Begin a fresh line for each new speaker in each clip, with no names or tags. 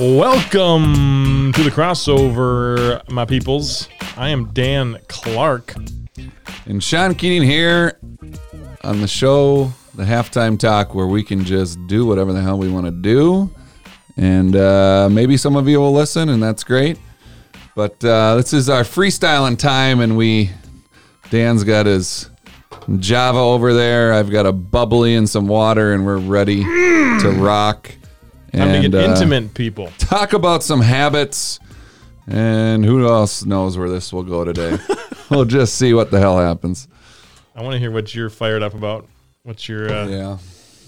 Welcome to the crossover, my peoples. I am Dan Clark.
And Sean Keating here on the show, the halftime talk, where we can just do whatever the hell we want to do. And uh, maybe some of you will listen, and that's great. But uh, this is our freestyling time, and we, Dan's got his Java over there. I've got a bubbly and some water, and we're ready to rock.
Time to get
uh,
intimate, people.
talk about some habits, and who else knows where this will go today? we'll just see what the hell happens.
I want to hear what you're fired up about. What's your uh,
Yeah.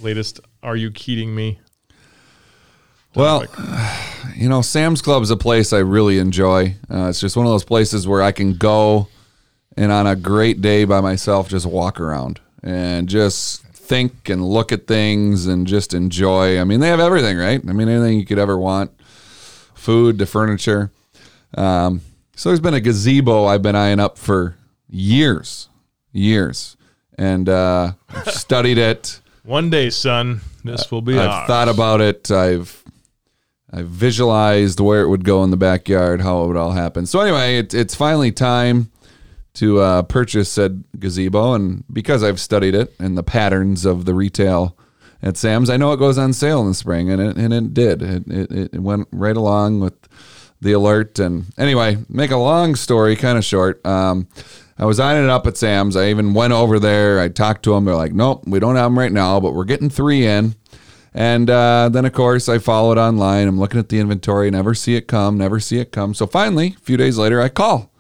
latest? Are you kidding me?
Well, you know, Sam's Club is a place I really enjoy. Uh, it's just one of those places where I can go and on a great day by myself just walk around and just think and look at things and just enjoy. I mean, they have everything, right? I mean, anything you could ever want food to furniture. Um, so there's been a gazebo I've been eyeing up for years, years. And uh, studied it.
One day, son, this will be
I've
ours.
thought about it. I've I've visualized where it would go in the backyard, how it would all happen. So anyway, it, it's finally time to uh, purchase said gazebo, and because I've studied it and the patterns of the retail at Sam's, I know it goes on sale in the spring, and it and it did. It it, it went right along with the alert. And anyway, make a long story kind of short. Um, I was eyeing it up at Sam's. I even went over there. I talked to them. They're like, "Nope, we don't have them right now, but we're getting three in." And uh, then, of course, I follow it online. I'm looking at the inventory, never see it come, never see it come. So finally, a few days later, I call.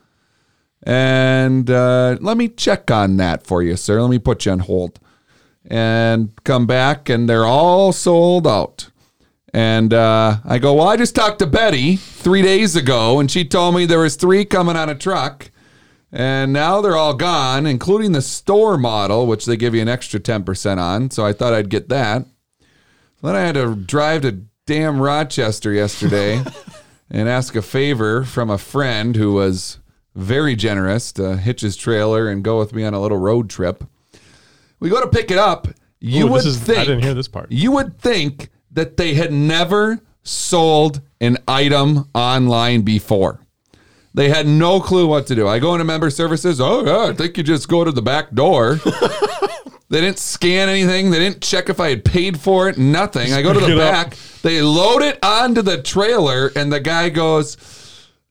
And uh, let me check on that for you, sir. Let me put you on hold. And come back, and they're all sold out. And uh, I go, well, I just talked to Betty three days ago, and she told me there was three coming on a truck. And now they're all gone, including the store model, which they give you an extra 10% on. So I thought I'd get that. Then I had to drive to damn Rochester yesterday and ask a favor from a friend who was very generous to hitch his trailer and go with me on a little road trip. We go to pick it up. You
Ooh,
would
is,
think
I didn't hear this part.
you would think that they had never sold an item online before. They had no clue what to do. I go into member services. Oh, yeah, I think you just go to the back door. they didn't scan anything. They didn't check if I had paid for it. Nothing. I go to the
it up.
back. They load it onto the trailer, and the guy goes,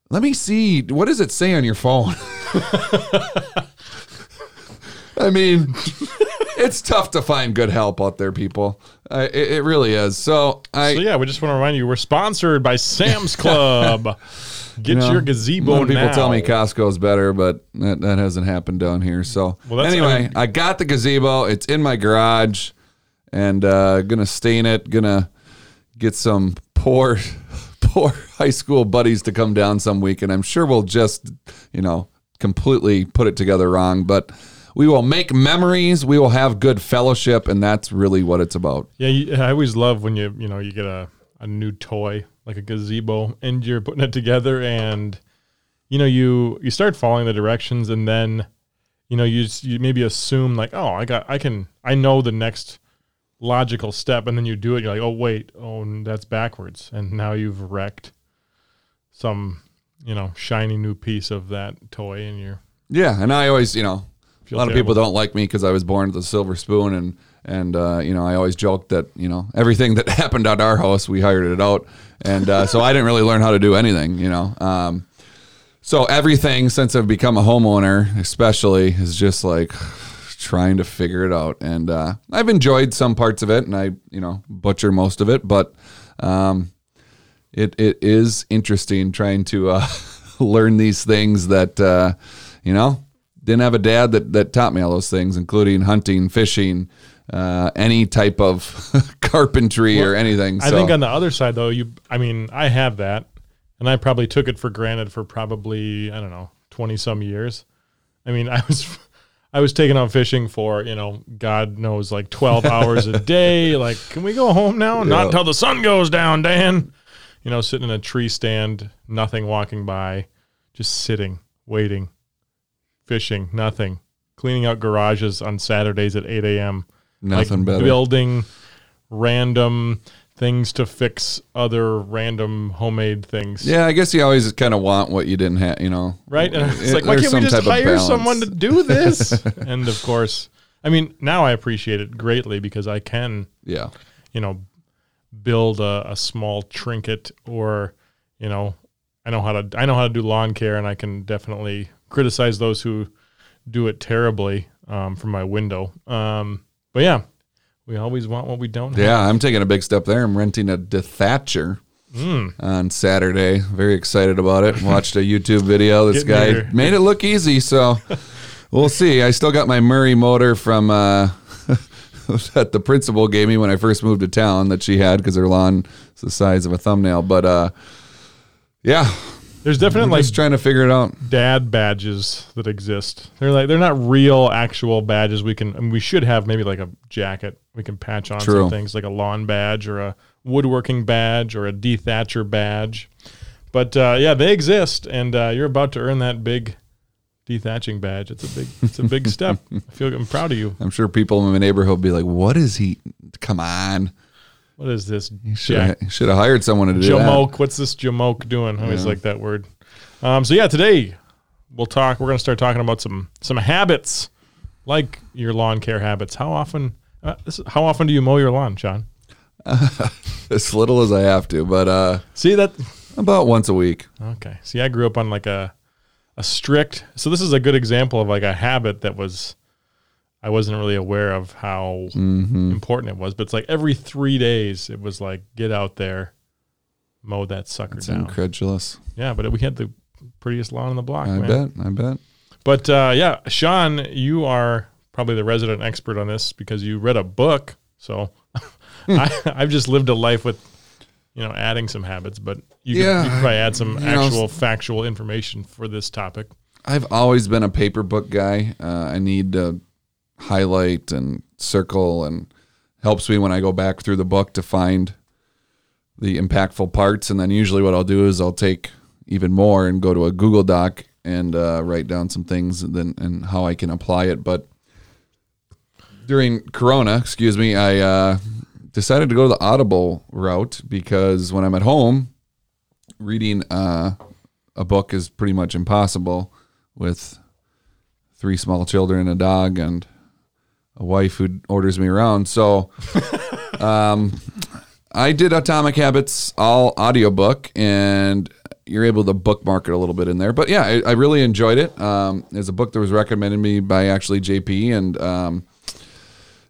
Let me see. What does it say on your phone? I mean, it's tough to find good help out there, people. Uh, it, it really is. So I,
So yeah, we just want to remind you we're sponsored by Sam's Club. Get
you know,
your gazebo
people
now.
tell me Costco's better, but that, that hasn't happened down here. So
Well, that's-
anyway,
I mean-
I got the gazebo. It's in my garage, and uh, gonna stain it. Gonna get some poor, poor high school buddies to come down some week, and I'm sure we'll just, you know, completely put it together wrong, but. We will make memories. We will have good fellowship, and that's really what it's about.
Yeah, you, I always love when you you know you get a, a new toy like a gazebo and you're putting it together and you know you you start following the directions and then you know you you maybe assume like oh I got I can I know the next logical step and then you do it you're like oh wait oh that's backwards and now you've wrecked some you know shiny new piece of that toy and you're
Yeah, and I always, you know, a
Feel
lot of people don't like me because I was born with a silver spoon, and and uh, you know, I always joked that you know everything that happened at our house, we hired it out, and uh, so I didn't really learn how to do anything, you know. Um, so everything since I've become a homeowner, especially, is just like trying to figure it out, and uh, I've enjoyed some parts of it, and I, you know, butcher most of it, but. Um, it it is interesting trying to uh, learn these things that uh, you know didn't have a dad that that taught me all those things, including hunting, fishing, uh, any type of carpentry or anything.
I
So,
think on the other side, though, you, I mean, I have that, and I probably took it for granted for probably I don't know twenty some years. I mean, I was, I was taking out fishing for you know God knows like twelve hours a day. Like, can we go home now? Not until the sun goes down, Dan. You know, sitting in a tree stand, nothing walking by, just sitting, waiting, fishing, nothing. Cleaning out garages on Saturdays at 8 a.m.
Nothing
like
better.
Building random things to fix other random homemade things.
Yeah, I guess you always kind of want what you didn't have, you know.
Right? And it's
It-
like, why can't we just hire someone to do this? and of course, I mean, now I appreciate it greatly because I can,
Yeah.
you know, build a, a small trinket or, you know, I know how to I know how to do lawn care and I can definitely criticize those who do it terribly um, from my window. Um, but yeah, we always want what we don't have.
Yeah, I'm taking a big step there. I'm renting a dethatcher
Mm.
on Saturday. Very excited about it. Watched a YouTube video. This guy made it look easy, so we'll see. I still got my Murray motor from uh, that the principal gave me when I first moved to town that she had because her lawn is the size of a thumbnail. But uh, yeah,
There's definitely like
just trying to figure it out.
dad badges that exist. They're like they're not real actual badges. We can and we should have maybe like a jacket we can patch on
True.
some things like a lawn badge or a woodworking badge or a dethatcher badge. But uh, yeah, they exist, and uh, you're about to earn that big dethatching badge. It's a big it's a big step. I feel I'm proud of you.
I'm sure people in my neighborhood will be like, "What is he? Come on,
What is this?
should have should have hired someone to do that."
Jamoke. What's this Jamoke doing? I always
Yeah.
like that word. Um, so yeah, today we'll talk. We're going to start talking about some some habits, like your lawn care habits. How often? Uh, this is, how often do you mow your lawn, John?
as little as I have to, but uh,
See that?
about once a week.
Okay. See, I grew up on like a a strict. So this is a good example of like a habit that was I wasn't really aware of how
Mm-hmm.
important it was. But it's like every three days, it was like get out there, mow that sucker
It's
down.
incredulous.
Yeah, but we had the prettiest lawn in the block.
I
man.
bet. I bet.
But uh, yeah, Sean, you are probably the resident expert on this because you read a book. So I, I've just lived a life with, you know, adding some habits. But you, could,
Yeah,
you could probably add some
you know,
actual factual information for this topic.
I've always been a paper book guy. Uh, I need to highlight and circle, and helps me when I go back through the book to find the impactful parts. And then usually, what I'll do is I'll take even more and go to a Google Doc and uh, write down some things and then and how I can apply it. But during Corona, excuse me, I uh, decided to go the Audible route because when I'm at home, reading uh, a book is pretty much impossible with three small children, a dog, and a wife who orders me around. So, um, I did Atomic Habits all audiobook, and you're able to bookmark it a little bit in there. But yeah, I, I really enjoyed it. Um, it's a book that was recommended me by actually JP, and um,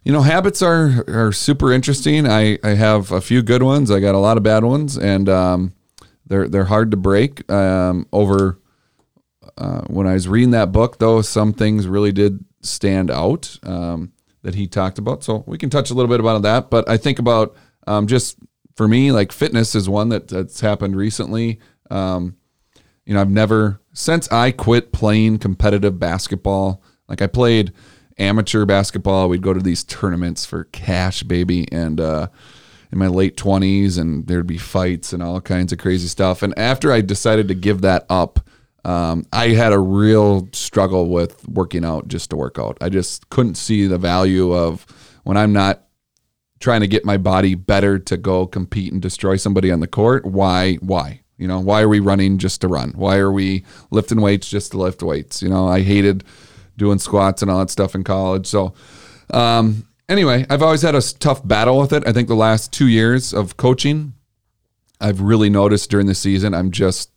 you know, habits are are super interesting. I I have a few good ones. I got a lot of bad ones, and um, they're they're hard to break. Um, over uh, when I was reading that book, though, some things really did stand out um, that he talked about. So we can touch a little bit about that. But I think about um, just for me, like fitness is one that that's happened recently. Um, you know, I've never since I quit playing competitive basketball. Like I played amateur basketball. We'd go to these tournaments for cash, baby, and uh, in my late twenties, and there'd be fights and all kinds of crazy stuff. And after I decided to give that up, um, I had a real struggle with working out just to work out. I just couldn't see the value of when I'm not trying to get my body better to go compete and destroy somebody on the court. Why? Why? You know, why are we running just to run? Why are we lifting weights just to lift weights? You know, I hated doing squats and all that stuff in college. So, um, anyway, I've always had a tough battle with it. I think the last two years of coaching, I've really noticed during the season, I'm just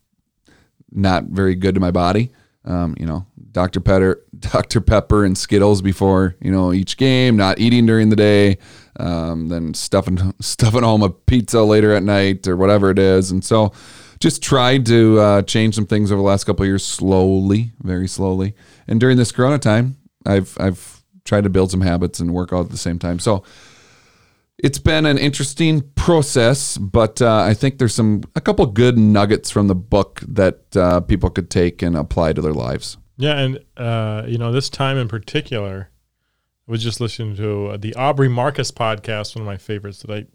not very good to my body. Um, you know, Dr. Pepper, Dr. Pepper and Skittles before, you know, each game, not eating during the day, um, then stuffing, stuffing home a pizza later at night or whatever it is. And so just tried to uh, change some things over the last couple of years slowly, very slowly. And during this Corona time, I've, I've tried to build some habits and work out at the same time. So, it's been an interesting process, but uh, I think there's some a couple good nuggets from the book that uh, people could take and apply to their lives.
Yeah, and uh, you know, this time in particular, I was just listening to uh, the Aubrey Marcus podcast, one of my favorites that I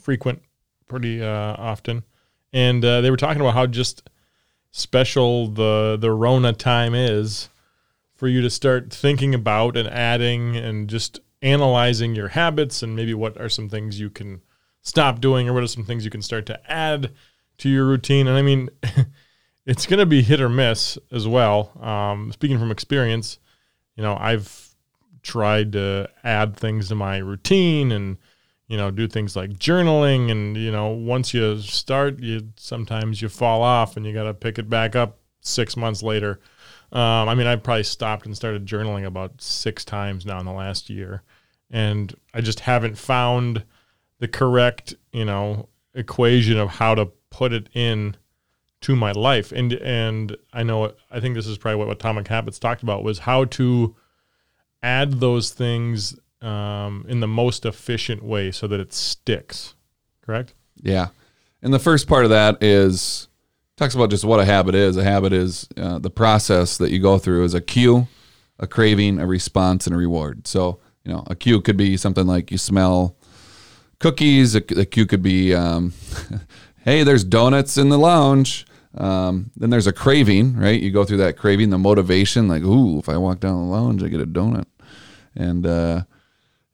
frequent pretty uh, often, and uh, they were talking about how just special the the Rona time is for you to start thinking about and adding and just analyzing your habits and maybe what are some things you can stop doing or what are some things you can start to add to your routine. And I mean, it's going to be hit or miss as well. Um, speaking from experience, you know, I've tried to add things to my routine and you know do things like journaling and you know once you start you sometimes you fall off and you got to pick it back up six months later um, i mean i probably stopped and started journaling about six times now in the last year and i just haven't found the correct you know equation of how to put it in to my life and and i know i think this is probably what atomic habits talked about was how to add those things um, in the most efficient way so that it sticks. Correct?
Yeah. And the first part of that is talks about just what a habit is. A habit is uh, the process that you go through is a cue, a craving, a response, and a reward. So, you know, a cue could be something like you smell cookies. A, a cue could be, um, hey, there's donuts in the lounge. Um, then there's a craving, right? You go through that craving, the motivation, like, ooh, if I walk down the lounge, I get a donut. And uh,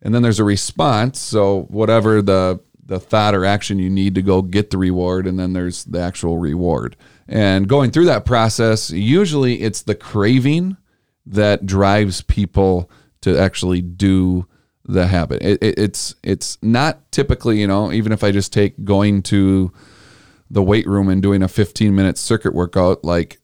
and then there's a response. So whatever the the thought or action you need to go get the reward, and then there's the actual reward. And going through that process, usually it's the craving that drives people to actually do the habit. It, it, it's it's not typically, you know, even if I just take going to the weight room and doing a 15 minute circuit workout, like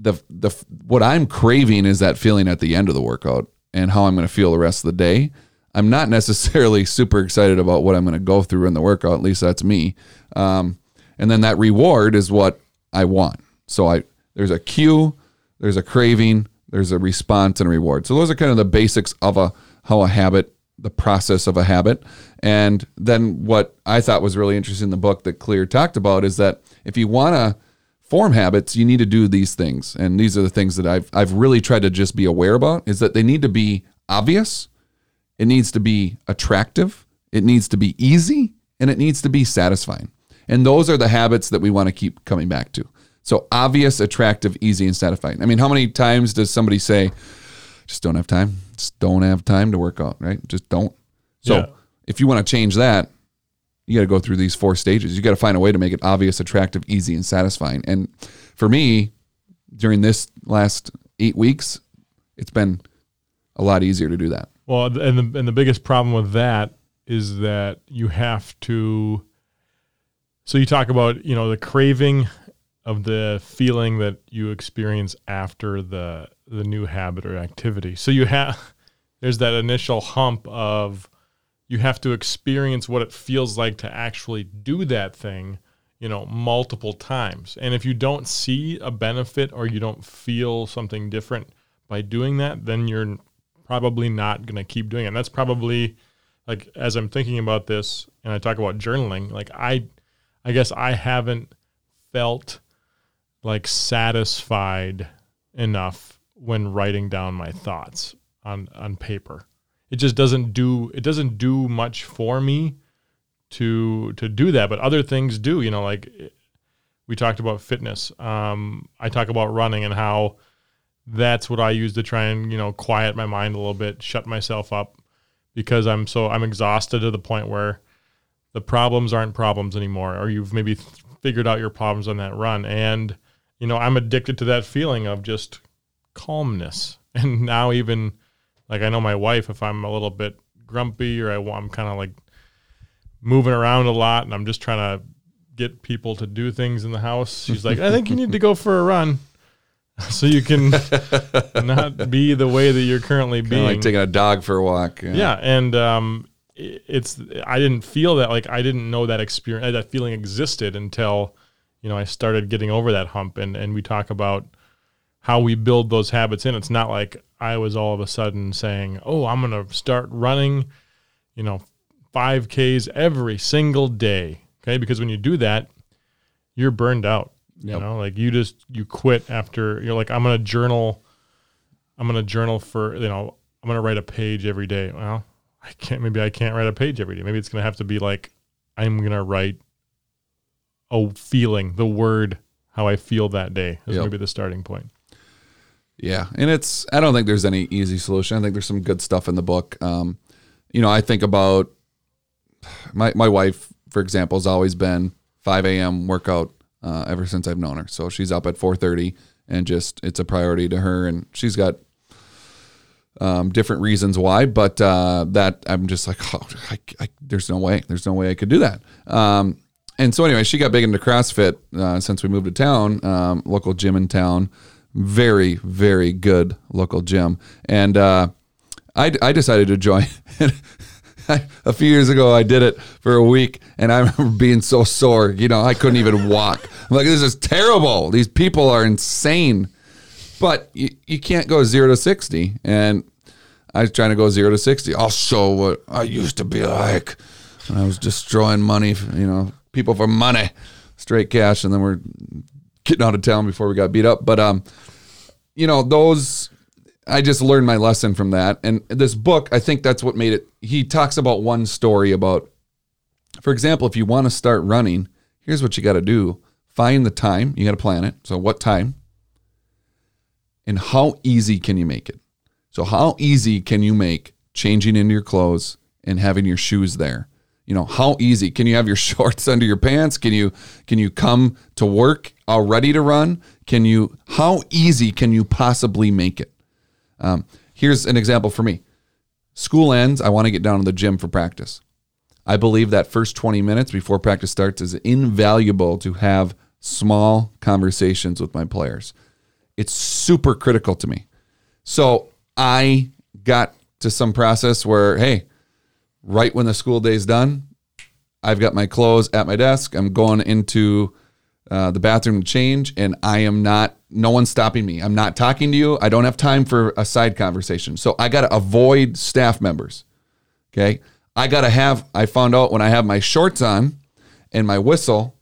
the the what I'm craving is that feeling at the end of the workout and how I'm going to feel the rest of the day. I'm not necessarily super excited about what I'm going to go through in the workout. At least that's me. Um, and then that reward is what I want. So I there's a cue, there's a craving, there's a response and a reward. So those are kind of the basics of a how a habit, the process of a habit. And then what I thought was really interesting in the book that Clear talked about is that if you want to form habits, you need to do these things. And these are the things that I've I've really tried to just be aware about is that they need to be obvious, it needs to be attractive, it needs to be easy, and it needs to be satisfying. And those are the habits that we want to keep coming back to. So obvious, attractive, easy, and satisfying. I mean, how many times does somebody say, just don't have time? Just don't have time to work out, right? Just don't. So
Yeah.
if you want to change that, you got to go through these four stages. You got to find a way to make it obvious, attractive, easy, and satisfying. And for me, during this last eight weeks, it's been a lot easier to do that.
Well, and the and the biggest problem with that is that you have to. So you talk about you know the craving of the feeling that you experience after the the new habit or activity. So you have there's that initial hump of you have to experience what it feels like to actually do that thing, you know, multiple times. And if you don't see a benefit or you don't feel something different by doing that, then you're probably not going to keep doing it. And that's probably like as I'm thinking about this and I talk about journaling, like I I guess I haven't felt like satisfied enough when writing down my thoughts on on paper. It just doesn't do it doesn't do much for me to to do that, but other things do, you know, like we talked about fitness. Um, I talk about running and how that's what I use to try and you know quiet my mind a little bit, shut myself up, because I'm so I'm exhausted to the point where the problems aren't problems anymore, or you've maybe th- figured out your problems on that run, and you know I'm addicted to that feeling of just calmness, and now even like I know my wife, if I'm a little bit grumpy or I, I'm kind of like moving around a lot, and I'm just trying to get people to do things in the house, she's like, I think you need to go for a run so you can not be the way that you're currently
Kind
being.
like taking a dog for a walk.
yeah, and um, it's I didn't feel that like I didn't know that experience that feeling existed until you know I started getting over that hump, and and we talk about how we build those habits in. It's not like I was all of a sudden saying, "Oh, I'm going to start running," you know, 5Ks every single day. Okay, because when you do that, you're burned out. You
Yep.
know, like you just you quit after you're like, I'm gonna journal. I'm gonna journal for you know, I'm gonna write a page every day. Well, I can't. Maybe I can't write a page every day. Maybe it's gonna have to be like, I'm gonna write a feeling, the word, how I feel that day is
Yep.
maybe the starting point.
Yeah, and it's I don't think there's any easy solution. I think there's some good stuff in the book. Um, you know, I think about my my wife, for example, has always been 5 a.m. workout uh, ever since I've known her. So she's up at 4:30, and just it's a priority to her, and she's got um, different reasons why, but uh, that I'm just like, oh, I, I, there's no way, there's no way I could do that. Um, and so anyway, she got big into CrossFit uh, since we moved to town, um, local gym in town, very very good local gym, and uh, I I decided to join. a few years ago, I did it for a week, and I remember being so sore. You know, I couldn't even walk. I'm like, this is terrible. These people are insane. But you, you can't go zero to 60. And I was trying to go zero to 60. I'll show what I used to be like. And I was destroying money, you know, people for money, straight cash. And then we're getting out of town before we got beat up. But, um, you know, those, I just learned my lesson from that. And this book, I think that's what made it. He talks about one story about, for example, if you want to start running, here's what you got to do find the time. You got to plan it. So, what time? and how easy can you make it? So, how easy can you make changing into your clothes and having your shoes there? You know, how easy can you have your shorts under your pants? Can you can you come to work all ready to run? Can you? How easy can you possibly make it? Um, here's an example for me. School ends. I want to get down to the gym for practice. I believe that first 20 minutes before practice starts is invaluable to have small conversations with my players. It's super critical to me. So I got to some process where, hey, right when the school day's done, I've got my clothes at my desk. I'm going into uh, the bathroom to change, and I am not, no one's stopping me. I'm not talking to you. I don't have time for a side conversation. So I got to avoid staff members. Okay. I got to have, I found out when I have my shorts on and my whistle,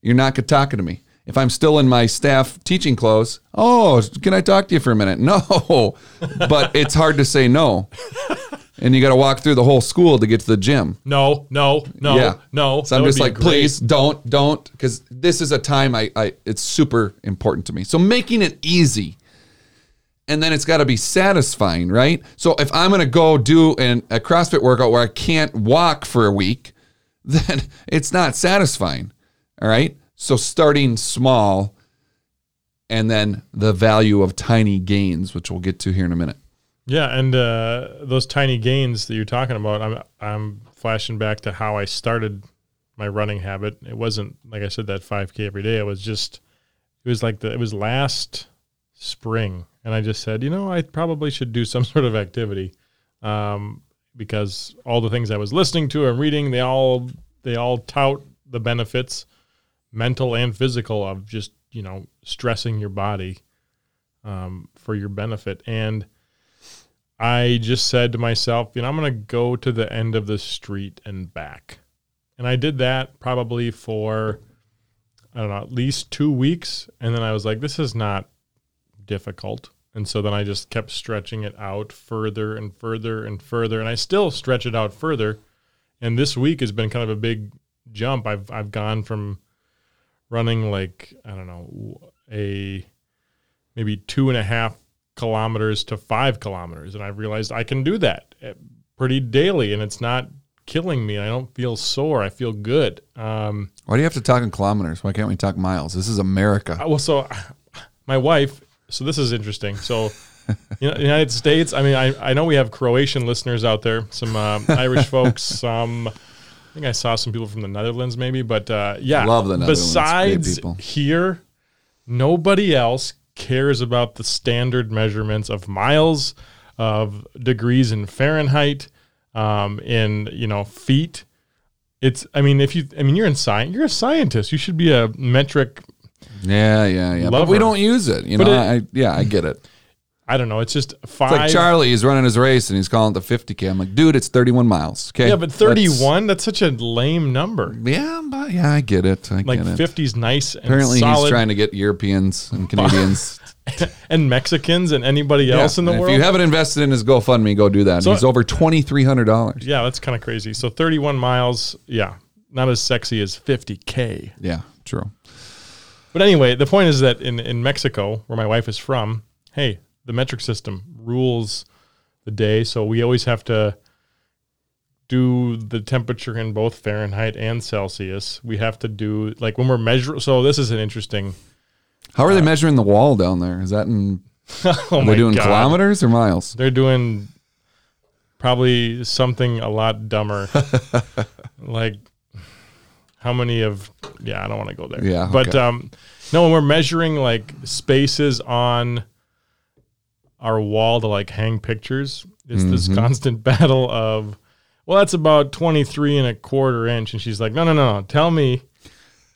you're not talking to me. If I'm still in my staff teaching clothes, oh, can I talk to you for a minute? No, but it's hard to say no. And you got to walk through the whole school to get to the gym.
No, no, no,
Yeah.
no.
So I'm just like, please don't, don't, because this is a time I, I, it's super important to me. So making it easy, and then it's got to be satisfying, right? So if I'm gonna go do an, a CrossFit workout where I can't walk for a week, then it's not satisfying. All right. So starting small, and then the value of tiny gains, which we'll get to here in a minute.
Yeah, and uh, those tiny gains that you're talking about, I'm I'm flashing back to how I started my running habit. It wasn't like I said that 5K every day. It was just it was like the it was last spring, and I just said, you know, I probably should do some sort of activity, um, because all the things I was listening to and reading, they all they all tout the benefits, mental and physical, of just you know stressing your body um, for your benefit and. I just said to myself, you know, I'm going to go to the end of the street and back. And I did that probably for, I don't know, at least two weeks. And then I was like, this is not difficult. And so then I just kept stretching it out further and further and further. And I still stretch it out further. And this week has been kind of a big jump. I've, I've gone from running like, I don't know, a maybe two and a half kilometers to five kilometers. And I realized I can do that eh, pretty daily and it's not killing me. I don't feel sore. I feel good. Um,
Why do you have to talk in kilometers? Why can't we talk miles? This is America.
well, so my wife, so this is interesting. So, you know, United States, I mean, I, I know we have Croatian listeners out there, some um, Irish folks, some, I think I saw some people from the Netherlands maybe, but uh, yeah.
Love the Netherlands.
Besides
people.
here, nobody else cares about the standard measurements of miles, of degrees in Fahrenheit, um, in, you know, feet. It's, I mean, if you, I mean, you're in science, you're a scientist. You should be a metric
Yeah, yeah, yeah. But we don't use it. You
But
know,
it-
I, yeah, I get it.
I don't know. It's just
It's like Charlie, he's running his race and he's calling it the 50K. I'm like, dude, it's 31 miles. Okay.
yeah, but 31, that's such a lame number.
Yeah, but yeah, I get it. I
Like
get it.
50's nice and
Apparently,
solid.
he's trying to get Europeans and Canadians.
and Mexicans and anybody else
Yeah,
in the world.
If you haven't invested in his GoFundMe, go do that.
So-
he's over $2,300.
yeah, that's kind of crazy. So 31 miles, yeah, not as sexy as 50K.
Yeah, true.
But anyway, the point is that in, in Mexico, where my wife is from, hey, the metric system rules the day. So we always have to do the temperature in both Fahrenheit and Celsius. We have to do like when we're measuring. So this is an interesting.
How are they measuring the wall down there? Is that in?
oh
Are they doing
God.
kilometers or miles?
They're doing probably something a lot dumber. like how many of yeah, I don't want to go there.
Yeah,
But
okay.
um no, when we're measuring like spaces on our wall to like hang pictures, it's this
Mm-hmm.
constant battle of well, that's about 23 and a quarter inch and she's like, "No, no, no, tell me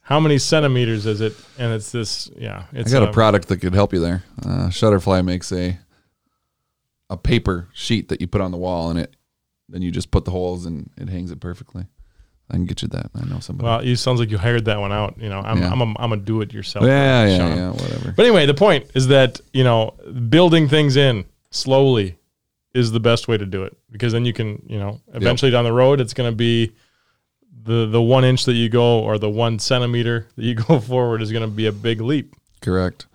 how many centimeters is it?" And it's this yeah,
I got a
um,
product that could help you there. Uh, Shutterfly makes a a paper sheet that you put on the wall, and it then you just put the holes and it hangs it perfectly. I can get you that. I know somebody.
Well, you sounds like you hired that one out. You know, I'm
Yeah.
I'm a, I'm a do it yourself.
yeah, yeah,
Sean.
yeah, whatever.
But anyway, the point is that you know building things in slowly is the best way to do it because then you can you know eventually down the road it's going to be the the one inch that you go or the one centimeter that you go forward is going to be a big leap.
Correct.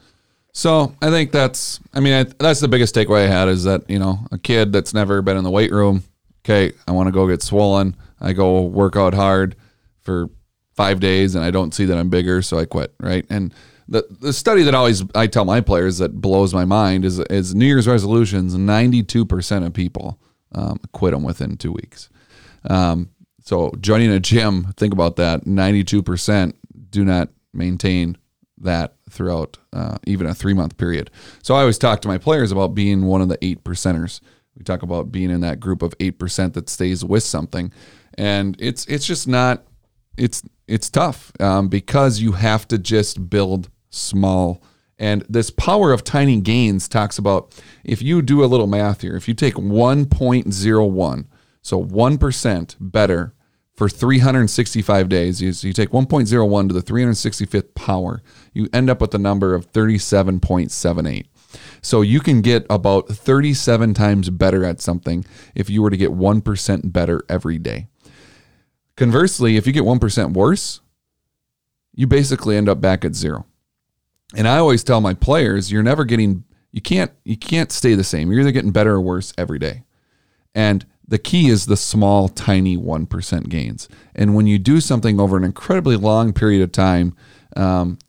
So I think that's. I mean, I, that's the biggest takeaway I had is that you know a kid that's never been in the weight room. Okay, I want to go get swollen. I go work out hard for five days, and I don't see that I'm bigger, so I quit. Right. And the the study that always I tell my players that blows my mind is is New Year's resolutions. Ninety two percent of people um, quit them within two weeks. Um, so joining a gym, think about that. Ninety-two percent do not maintain that throughout uh, even a three-month period. So I always talk to my players about being one of the eight percenters. We talk about being in that group of eight percent that stays with something, and it's it's just not it's it's tough um, because you have to just build small. And this power of tiny gains talks about if you do a little math here, if you take 1.01, so 1% better for 365 days, you, so you take 1.01 to the 365th power, you end up with the number of 37.78. So you can get about 37 times better at something if you were to get 1% better every day. Conversely, if you get 1% worse, you basically end up back at zero. And I always tell my players, you're never getting you can't you can't stay the same. You're either getting better or worse every day. And the key is the small tiny 1% gains. And when you do something over an incredibly long period of time, um,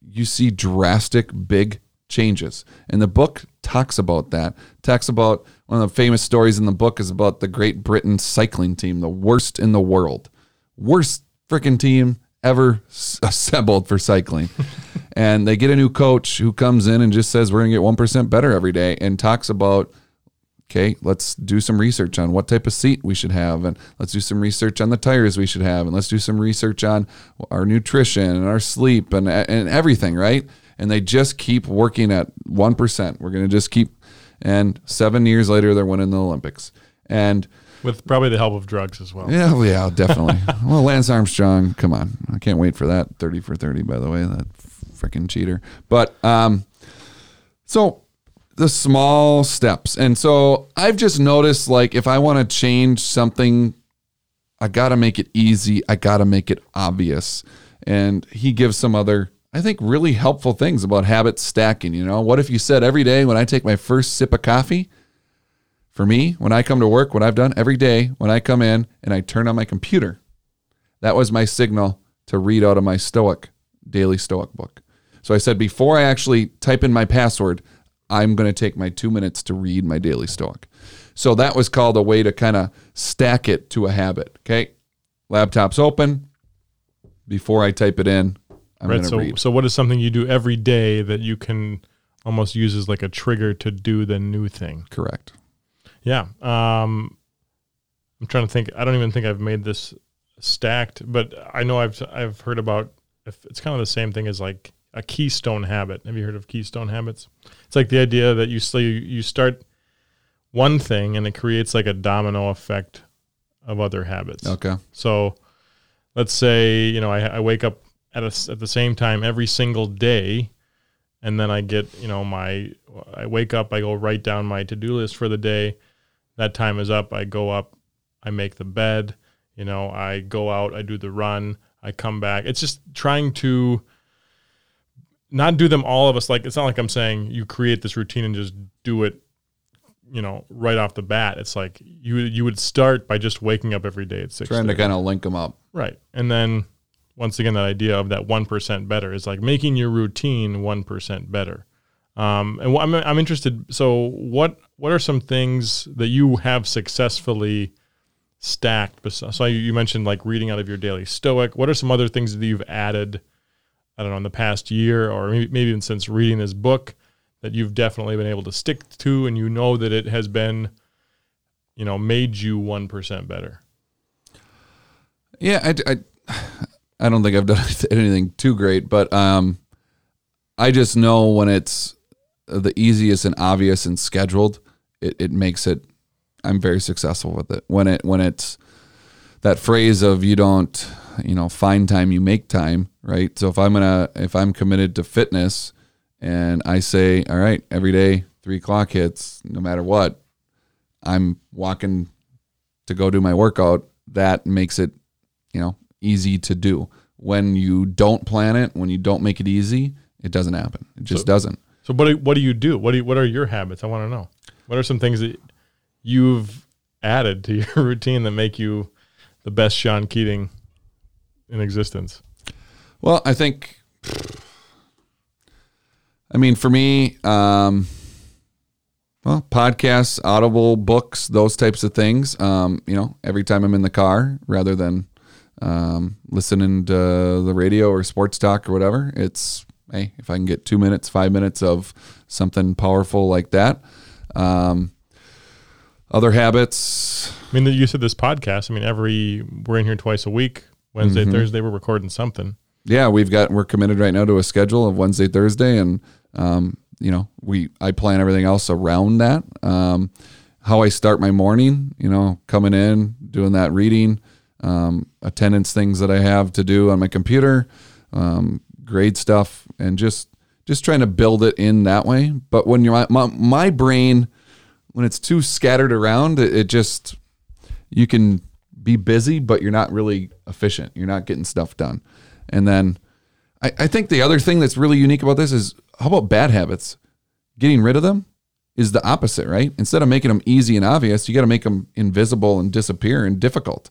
you see drastic big changes. And the book talks about that. Talks about one of the famous stories in the book is about the Great Britain cycling team, the worst in the world. Worst freaking team ever assembled for cycling. and they get a new coach who comes in and just says we're going to get 1% better every day and talks about okay, let's do some research on what type of seat we should have, and let's do some research on the tires we should have, and let's do some research on our nutrition and our sleep and and everything, right? And they just keep working at one percent. We're gonna just keep, and seven years later, they're winning the Olympics. And
With probably the help of drugs as well.
yeah, yeah, definitely. well, Lance Armstrong, come on, I can't wait for that thirty for thirty. By the way, that freaking cheater. But um, so the small steps, and so I've just noticed like if I want to change something, I got to make it easy. I got to make it obvious. And he gives some other. I think really helpful things about habit stacking. You know, what if you said every day when I take my first sip of coffee, for me, when I come to work, what I've done every day when I come in and I turn on my computer, that was my signal to read out of my Stoic, daily Stoic book. So I said, before I actually type in my password, I'm going to take my two minutes to read my daily Stoic. So that was called a way to kind of stack it to a habit. Okay. Laptop's open. Before I type it in, I'm
right. So
read.
so what is something you do every day that you can almost use as like a trigger to do the new thing?
Correct.
Yeah. Um, I'm trying to think. I don't even think I've made this stacked, but I know I've I've heard about. If it's kind of the same thing as like a keystone habit. Have you heard of keystone habits? It's like the idea that you you, you start one thing and it creates like a domino effect of other habits.
Okay.
So let's say, you know, I, I wake up at, a at the same time every single day and then I get, you know, my, I wake up, I go write down my to do list for the day. That time is up. I go up, I make the bed, you know, I go out, I do the run, I come back. It's just trying to not do them all of us. Like it's not like I'm saying you create this routine and just do it, you know, right off the bat. It's like you you would start by just waking up every day at six.
Trying to kind of link them up.
Right. And then once again, that idea of that 1% better is like making your routine 1% better. Um, and wh- I'm, I'm interested. So what, what are some things that you have successfully stacked? So you mentioned like reading out of your daily stoic. What are some other things that you've added, I don't know, in the past year or maybe, maybe even since reading this book that you've definitely been able to stick to and you know that it has been, you know, made you 1% better?
Yeah, I, I, I don't think I've done anything too great, but um, I just know when it's the easiest and obvious and scheduled, it, it makes it. I'm very successful with it. When it when it's that phrase of you don't you know find time, you make time, right? So if I'm gonna if I'm committed to fitness, and I say, all right, every day three o'clock hits, no matter what, I'm walking to go do my workout. That makes it you know, easy to do. When you don't plan it, when you don't make it easy, it doesn't happen. It just
So-
doesn't.
So what do, what do you do? What do you, what are your habits? I want to know. What are some things that you've added to your routine that make you the best Sean Keating in existence?
Well, I think, I mean, for me, um, well, podcasts, Audible, books, those types of things. Um, you know, every time I'm in the car, rather than um, listening to the radio or sports talk or whatever, it's hey, if I can get two minutes, five minutes of something powerful like that. Um, other habits,
I mean, you said this podcast. I mean, every we're in here twice a week. Wednesday,
Mm-hmm.
Thursday, we're recording something.
yeah, we've got we're committed right now to a schedule of Wednesday, Thursday, and um, you know we I plan everything else around that. Um, how I start my morning, you know, coming in, doing that reading, um, attendance things that I have to do on my computer, um, grade stuff, and just just trying to build it in that way. But when you're my, my brain, when it's too scattered around, it, it just you can be busy, but you're not really efficient. You're not getting stuff done. And then I, I think the other thing that's really unique about this is how about bad habits? Getting rid of them is the opposite, right? Instead of making them easy and obvious, you got to make them invisible and disappear and difficult,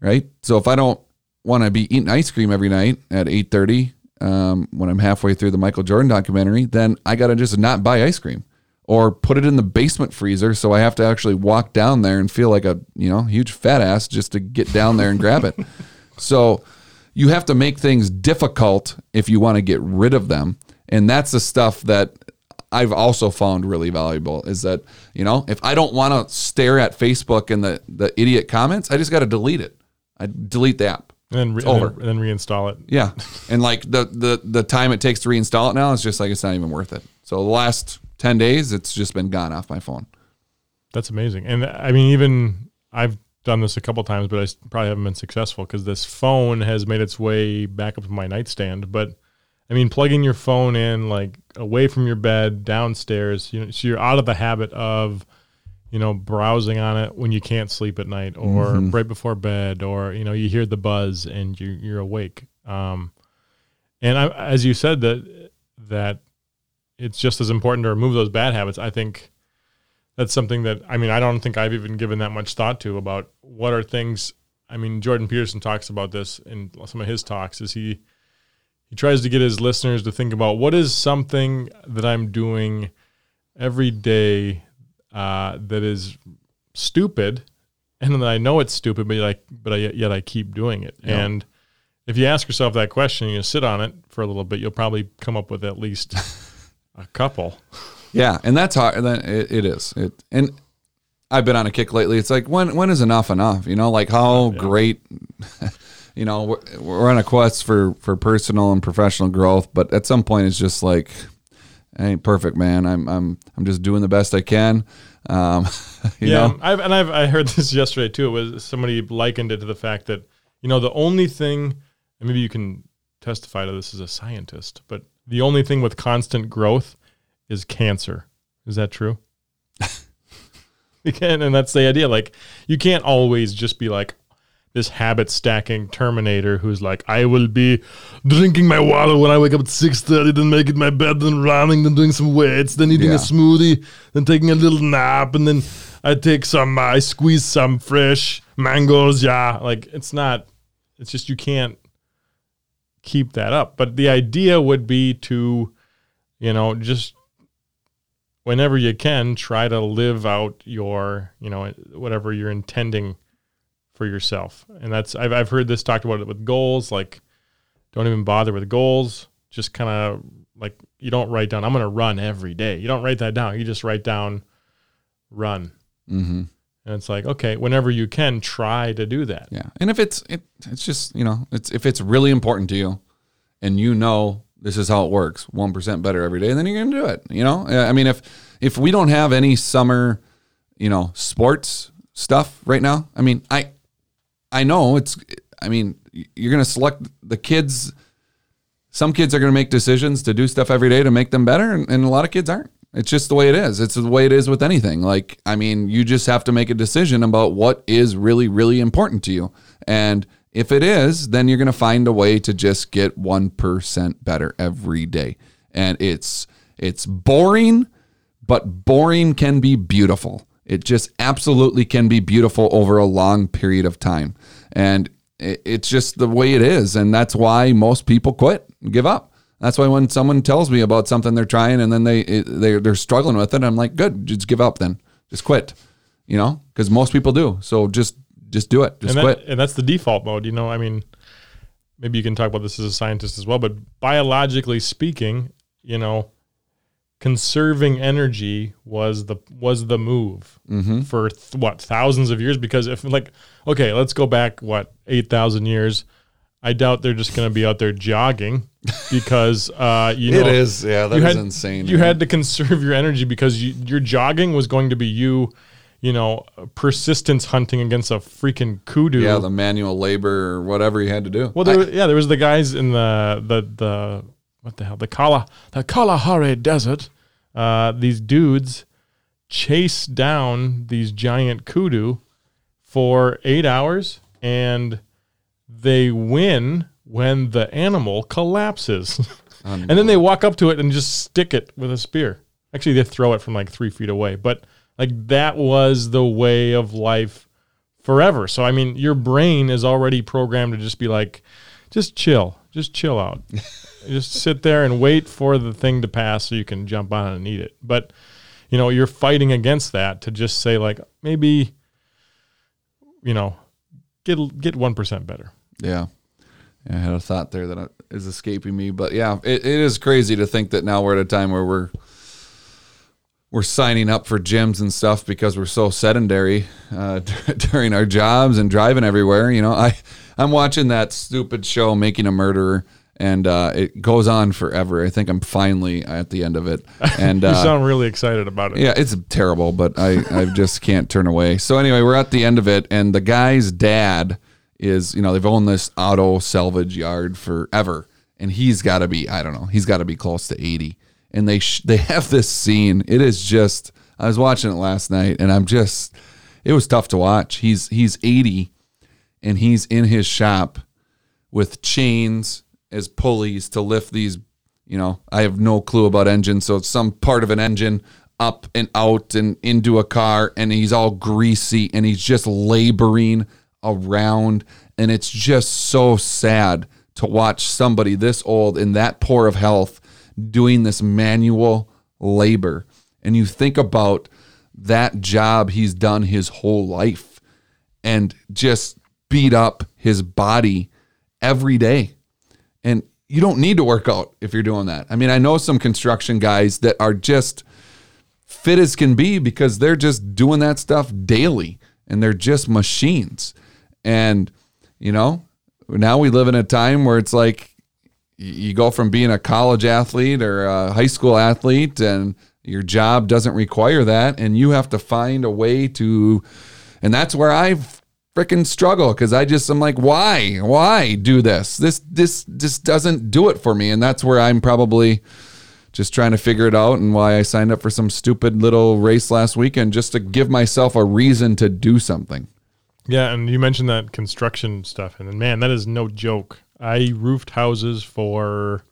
right? So if I don't want to be eating ice cream every night at 8:30 um, when I'm halfway through the Michael Jordan documentary, then I got to just not buy ice cream or put it in the basement freezer so I have to actually walk down there and feel like a you know huge fat ass just to get down there and grab it. So you have to make things difficult if you want to get rid of them, and that's the stuff that I've also found really valuable. Is that you know if I don't want to stare at Facebook and the the idiot comments, I just got to delete it. I delete the app.
And then, re-
It's
and
over.
then, and then reinstall it.
Yeah, and like the the the time it takes to reinstall it now, it's just like it's not even worth it. So the last ten days, it's just been gone off my phone.
That's amazing. And I mean, even I've done this a couple times, but I probably haven't been successful because this phone has made its way back up to my nightstand. But I mean, plugging your phone in like away from your bed, downstairs, you know, so you're out of the habit of, you know, browsing on it when you can't sleep at night or right before bed, or you know, you hear the buzz and you you're awake. Um, and I, as you said that that it's just as important to remove those bad habits. I think that's something that I mean I don't think I've even given that much thought to about what are things. I mean Jordan Peterson talks about this in some of his talks. Is he he tries to get his listeners to think about what is something that I'm doing every day uh, that is stupid, and that I know it's stupid, but like but I, yet I keep doing it.
Yeah.
And if you ask yourself that question, and you sit on it for a little bit, you'll probably come up with at least a couple.
Yeah, and that's hard. That it, it is. It and I've been on a kick lately. It's like when when is enough enough? You know, like how
Yeah.
great. You know, we're, we're on a quest for for personal and professional growth, but at some point, it's just like, I ain't perfect, man. I'm I'm I'm just doing the best I can. Um, you
yeah,
know,
I've, and I've I heard this yesterday too. It was somebody likened it to the fact that you know the only thing, and maybe you can testify to this as a scientist, but the only thing with constant growth is cancer. Is that true? you can, and that's the idea. Like you can't always just be like this habit stacking Terminator who's like, I will be drinking my water when I wake up at six thirty, then making my bed, then running, then doing some weights, then eating
Yeah.
a smoothie, then taking a little nap, and then I take some, uh, I squeeze some fresh mangoes. Yeah, like it's not. It's just you can't keep that up. But the idea would be to, you know, just whenever you can, try to live out your, you know, whatever you're intending for yourself. And that's I've I've heard this talked about it with goals. Like, don't even bother with goals. Just kind of like you don't write down. I'm going to run every day. You don't write that down. You just write down run.
Mm-hmm.
And it's like, okay, whenever you can, try to do that.
Yeah, and if it's it, it's just you know it's if it's really important to you, and you know this is how it works, one percent better every day, then you're gonna do it. You know, I mean if if we don't have any summer, you know, sports stuff right now, I mean I I know it's I mean you're gonna select the kids. Some kids are gonna make decisions to do stuff every day to make them better, and, and a lot of kids aren't. It's just the way it is. It's the way it is with anything. Like, I mean, you just have to make a decision about what is really, really important to you. And if it is, then you're going to find a way to just get 1% better every day. And it's it's boring, but boring can be beautiful. It just absolutely can be beautiful over a long period of time. And it's just the way it is. And that's why most people quit and give up. That's why when someone tells me about something they're trying and then they they they're struggling with it, I'm like, good, just give up then, just quit, you know, because most people do. So just just do it, just
and,
quit.
and that's the default mode. You know, I mean, maybe you can talk about this as a scientist as well, but biologically speaking, you know, conserving energy was the was the move
Mm-hmm.
for th- what thousands of years. Because if like, okay, let's go back what eight thousand years. I doubt they're just going to be out there jogging because uh, you know
it is, yeah, that is
had,
insane.
You had to conserve your energy because you, your jogging was going to be you, you know, persistence hunting against a freaking kudu.
yeah, the manual labor or whatever you had to do.
well, there, was- yeah, there was the guys in the the the what the hell the Kala the Kalahari Desert. Uh, these dudes chase down these giant kudu for eight hours, and they win when the animal collapses. and then they walk up to it and just stick it with a spear. Actually, they throw it from like three feet away, but like that was the way of life forever. So I mean, your brain is already programmed to just be like, just chill, just chill out, just sit there and wait for the thing to pass so you can jump on and eat it. But you know, you're fighting against that to just say like maybe, you know, get get one percent better.
Yeah. Yeah, I had a thought there that is escaping me, but yeah, it, it is crazy to think that now we're at a time where we're we're signing up for gyms and stuff because we're so sedentary uh, during our jobs and driving everywhere. You know, I I'm watching that stupid show, Making a Murderer, and uh, it goes on forever. I think I'm finally at the end of it, and
You
uh,
sound really excited about it.
yeah, it's terrible, but I, I just can't turn away. So anyway, we're at the end of it, and the guy's dad is, you know, they've owned this auto salvage yard forever, and he's got to be, I don't know, he's got to be close to eighty. And they sh- they have this scene. It is just, I was watching it last night, and I'm just, it was tough to watch. He's he's eighty, and he's in his shop with chains as pulleys to lift these you know i have no clue about engines so it's some part of an engine up and out and into a car and he's all greasy and he's just laboring around and it's just so sad to watch somebody this old in that poor of health doing this manual labor and you think about that job he's done his whole life and just beat up his body every day. And you don't need to work out if you're doing that. I mean, I know some construction guys that are just fit as can be because they're just doing that stuff daily and they're just machines. And, you know, now we live in a time where it's like you go from being a college athlete or a high school athlete and your job doesn't require that and you have to find a way to and that's where I freaking struggle because I just I'm like why why do this? This this just doesn't do it for me. And that's where I'm probably just trying to figure it out and why I signed up for some stupid little race last weekend just to give myself a reason to do something.
Yeah, and you mentioned that construction stuff, and man, that is no joke. I roofed houses for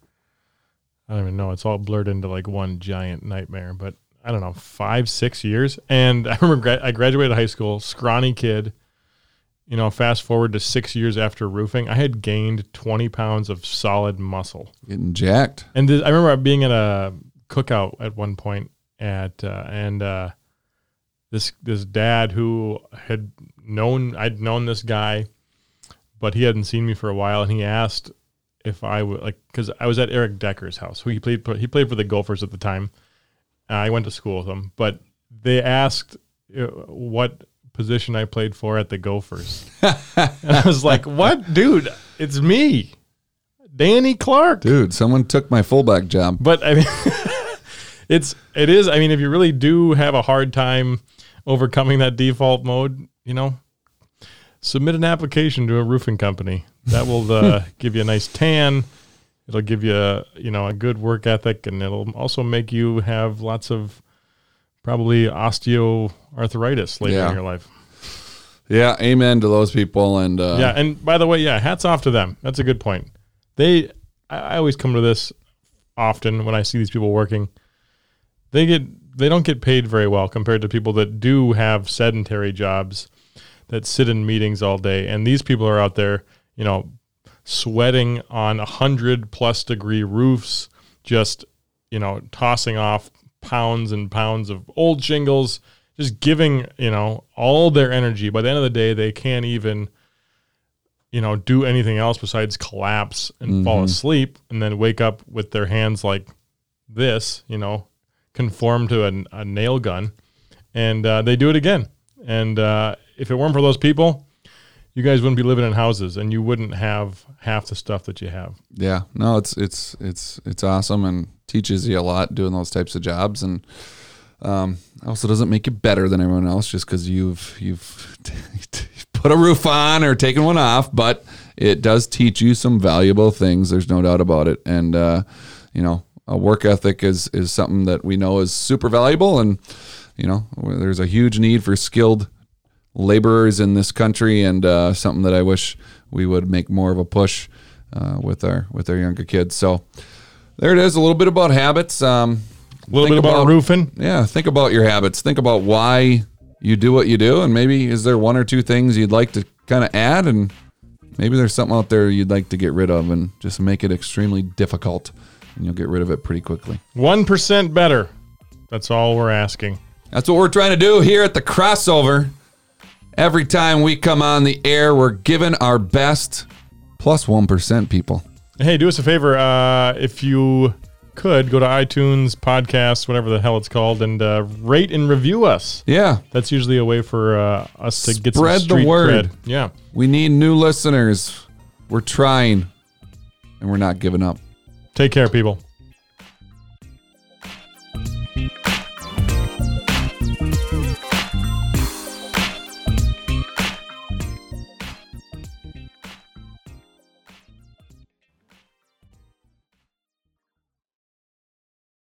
I don't even know. It's all blurred into like one giant nightmare, but I don't know, five, six years. And I remember gra- I graduated high school, scrawny kid. You know, fast forward to six years after roofing, I had gained 20 pounds of solid muscle.
Getting jacked.
And I remember being at a cookout at one point at, uh, and uh, this this dad who had known I'd known this guy, but he hadn't seen me for a while, and he asked if I would like because I was at Eric Decker's house, who he played he played for the Gophers at the time. I went to school with him, but they asked uh, what position I played for at the Gophers. and I was like, "What, dude? It's me, Danny Clark."
Dude, someone took my fullback job.
But I mean, it's it is. I mean, if you really do have a hard time overcoming that default mode, you know, submit an application to a roofing company. That will uh, give you a nice tan. It'll give you, a, you know, a good work ethic, and it'll also make you have lots of probably osteoarthritis later
Yeah.
in your life.
Yeah, amen to those people. And uh,
yeah, and by the way, yeah, hats off to them. That's a good point. They, I, I always come to this often when I see these people working. They get, they don't get paid very well compared to people that do have sedentary jobs that sit in meetings all day. And these people are out there, you know, sweating on a hundred plus degree roofs, just you know, tossing off pounds and pounds of old shingles, just giving you know all their energy. By the end of the day, they can't even you know do anything else besides collapse and fall asleep, and then wake up with their hands like this, you know, conform to a, a nail gun, and uh, they do it again. And uh, if it weren't for those people, you guys wouldn't be living in houses, and you wouldn't have half the stuff that you have.
yeah, no, it's it's it's it's awesome and teaches you a lot doing those types of jobs and um, also doesn't make you better than everyone else just because you've you've put a roof on or taken one off, but it does teach you some valuable things. There's no doubt about it, and uh, you know, a work ethic is is something that we know is super valuable, and you know, there's a huge need for skilled laborers in this country, and uh, something that I wish we would make more of a push uh, with our with our younger kids. So there it is, a little bit about habits. Um,
A little bit about, roofing.
yeah, think about your habits. Think about why you do what you do, and maybe is there one or two things you'd like to kind of add, and maybe there's something out there you'd like to get rid of, and just make it extremely difficult, and you'll get rid of it pretty quickly.
One percent better. That's all we're asking.
That's what we're trying to do here at the crossover. Every time we come on the air, we're giving our best. Plus one percent, people.
Hey, do us a favor. Uh, if you could go to iTunes, podcast, whatever the hell it's called, and uh, rate and review us.
Yeah,
That's usually a way for uh, us to get
Spread
some
the
street
word.
cred. Yeah.
we need new listeners. We're trying, and we're not giving up.
Take care, people.